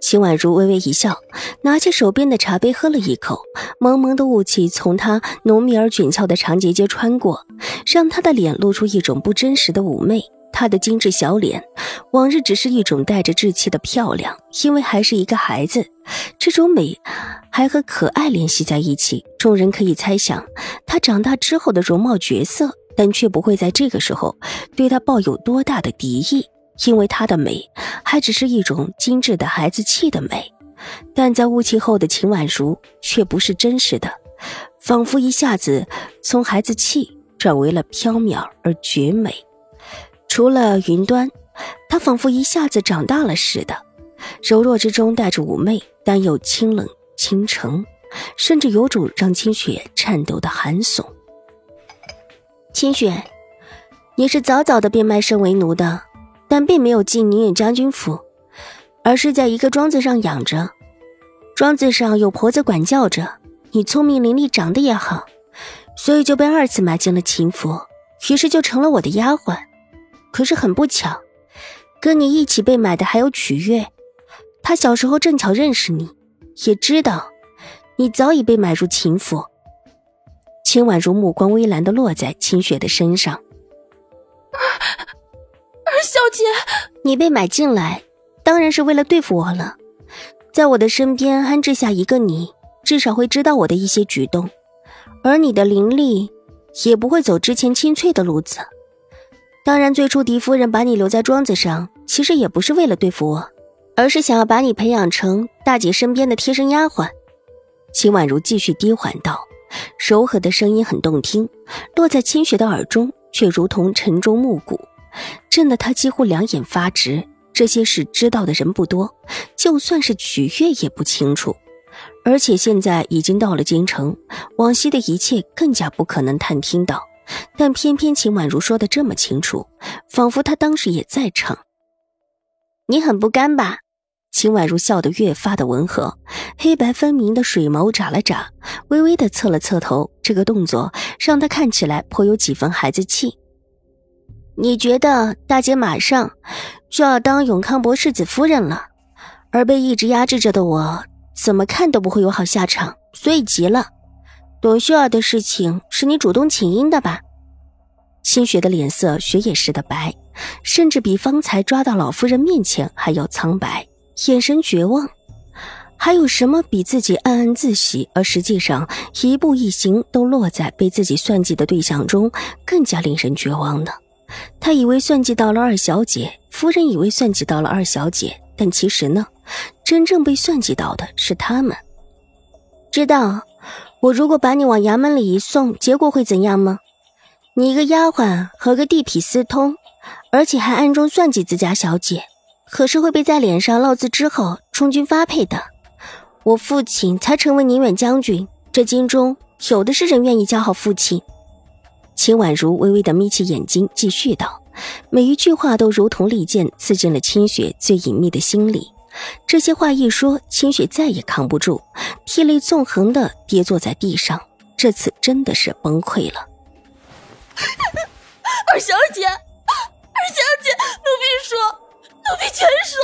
秦婉如微微一笑，拿起手边的茶杯喝了一口，蒙蒙的雾气从她浓密而俊俏的长睫间穿过，让她的脸露出一种不真实的妩媚。她的精致小脸，往日只是一种带着稚气的漂亮，因为还是一个孩子，这种美还和可爱联系在一起。众人可以猜想她长大之后的容貌角色，但却不会在这个时候对她抱有多大的敌意。因为她的美还只是一种精致的孩子气的美，但在雾气后的秦婉如却不是真实的，仿佛一下子从孩子气转为了飘渺而绝美。除了云端，她仿佛一下子长大了似的，柔弱之中带着妩媚，但又清冷倾城，甚至有种让清雪颤抖的寒悚。清雪，你是早早的变卖身为奴的。但并没有进宁远将军府，而是在一个庄子上养着。庄子上有婆子管教着，你聪明伶俐，长得也好，所以就被二次买进了秦府，于是就成了我的丫鬟。可是很不巧，跟你一起被买的还有曲月，他小时候正巧认识你，也知道你早已被买入秦府。秦婉如目光微蓝的落在清雪的身上。小姐，你被买进来，当然是为了对付我了。在我的身边安置下一个你，至少会知道我的一些举动，而你的灵力也不会走之前清脆的路子。当然，最初狄夫人把你留在庄子上，其实也不是为了对付我，而是想要把你培养成大姐身边的贴身丫鬟。秦婉如继续低缓道，柔和的声音很动听，落在清雪的耳中，却如同晨钟暮鼓。震得他几乎两眼发直。这些事知道的人不多，就算是曲月也不清楚。而且现在已经到了京城，往昔的一切更加不可能探听到。但偏偏秦婉如说的这么清楚，仿佛他当时也在场。你很不甘吧？秦婉如笑得越发的温和，黑白分明的水眸眨了眨，微微的侧了侧头。这个动作让他看起来颇有几分孩子气。你觉得大姐马上就要当永康伯世子夫人了，而被一直压制着的我，怎么看都不会有好下场，所以急了。董秀儿的事情是你主动请缨的吧？清雪的脸色雪野似的白，甚至比方才抓到老夫人面前还要苍白，眼神绝望。还有什么比自己暗暗自喜，而实际上一步一行都落在被自己算计的对象中，更加令人绝望呢？他以为算计到了二小姐，夫人以为算计到了二小姐，但其实呢，真正被算计到的是他们。知道我如果把你往衙门里一送，结果会怎样吗？你一个丫鬟和个地痞私通，而且还暗中算计自家小姐，可是会被在脸上烙字之后充军发配的。我父亲才成为宁远将军，这京中有的是人愿意交好父亲。秦婉如微微的眯起眼睛，继续道：“每一句话都如同利剑，刺进了清雪最隐秘的心里。这些话一说，清雪再也扛不住，涕泪纵横的跌坐在地上。这次真的是崩溃了。二小姐，二小姐，奴婢说，奴婢全说，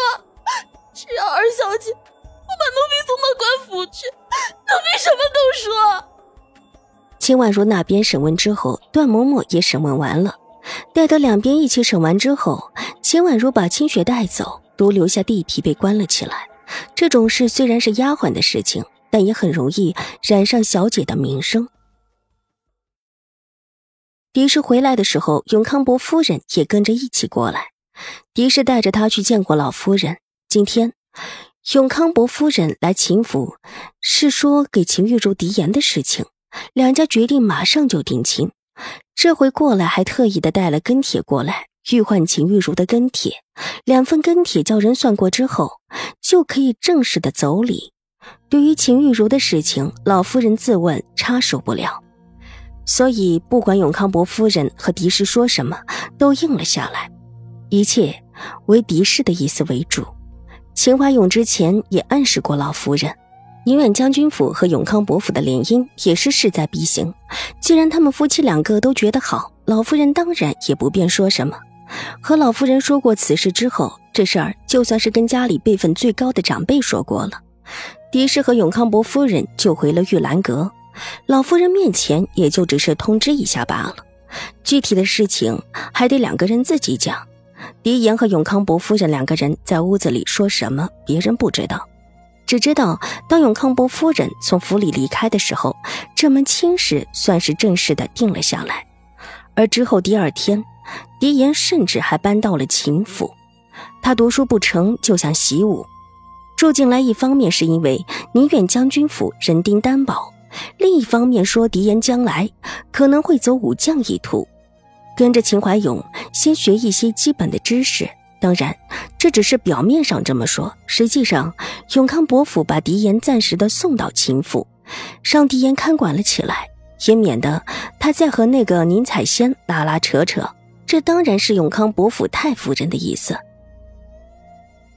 只要二小姐不把奴婢送到官府去，奴婢什么都说。”秦婉如那边审问之后，段嬷嬷也审问完了。待得两边一起审完之后，秦婉如把清雪带走，独留下地皮被关了起来。这种事虽然是丫鬟的事情，但也很容易染上小姐的名声。狄氏回来的时候，永康伯夫人也跟着一起过来。狄氏带着他去见过老夫人。今天，永康伯夫人来秦府，是说给秦玉茹嫡言的事情。两家决定马上就定亲，这回过来还特意的带了跟帖过来，玉换秦玉茹的跟帖，两份跟帖叫人算过之后，就可以正式的走礼，对于秦玉茹的事情，老夫人自问插手不了，所以不管永康伯夫人和狄氏说什么，都应了下来，一切为狄氏的意思为主。秦怀勇之前也暗示过老夫人，宁远将军府和永康伯府的联姻也是势在必行。既然他们夫妻两个都觉得好，老夫人当然也不便说什么。和老夫人说过此事之后，这事儿就算是跟家里辈分最高的长辈说过了。狄氏和永康伯夫人就回了玉兰阁，老夫人面前也就只是通知一下罢了。具体的事情还得两个人自己讲。狄言和永康伯夫人两个人在屋子里说什么，别人不知道，只知道当永康伯夫人从府里离开的时候，这门亲事算是正式的定了下来。而之后第二天，狄言甚至还搬到了秦府，他读书不成就想习武。住进来，一方面是因为宁远将军府人丁单薄，另一方面说狄言将来可能会走武将一途，跟着秦怀勇先学一些基本的知识。当然，这只是表面上这么说，实际上永康伯府把狄言暂时的送到秦府，让狄言看管了起来，也免得他再和那个宁采仙拉拉扯扯。这当然是永康伯府太夫人的意思。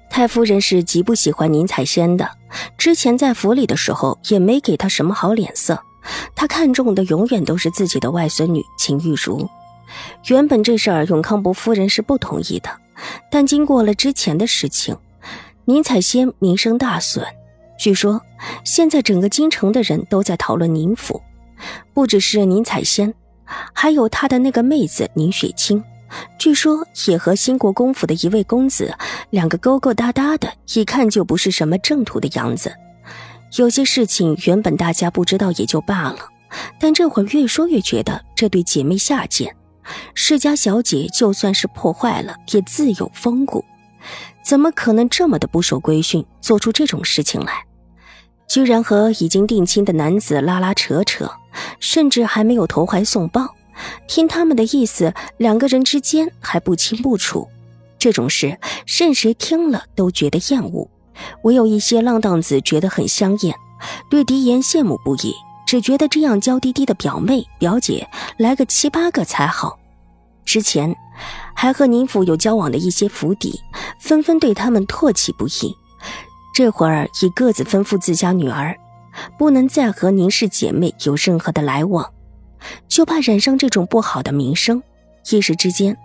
太夫人是极不喜欢宁采仙的，之前在府里的时候也没给她什么好脸色。她看中的永远都是自己的外孙女秦玉茹。原本这事儿永康伯夫人是不同意的，但经过了之前的事情，宁采仙名声大损。据说现在整个京城的人都在讨论宁府，不只是宁采仙，还有她的那个妹子宁雪清。据说也和兴国公府的一位公子两个勾勾搭搭的，一看就不是什么正途的样子。有些事情原本大家不知道也就罢了，但这会儿越说越觉得这对姐妹下贱。世家小姐就算是破坏了，也自有风骨，怎么可能这么的不守规训，做出这种事情来？居然和已经定亲的男子拉拉扯扯，甚至还没有投怀送抱。听他们的意思，两个人之间还不清不楚，这种事任谁听了都觉得厌恶，唯有一些浪荡子觉得很香艳，对狄言羡慕不已，只觉得这样娇滴滴的表妹表姐来个七八个才好。之前还和宁府有交往的一些府邸，纷纷对他们唾弃不已，这会儿已各自吩咐自家女儿，不能再和宁氏姐妹有任何的来往。就怕染上这种不好的名声，一时之间，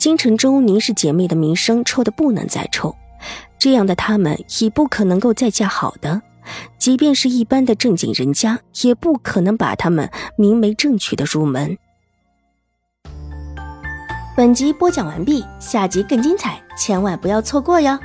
京城中宁氏姐妹的名声臭得不能再臭。这样的她们已不可能够再嫁好的，即便是一般的正经人家，也不可能把他们明媒正娶的入门。本集播讲完毕，下集更精彩，千万不要错过哟。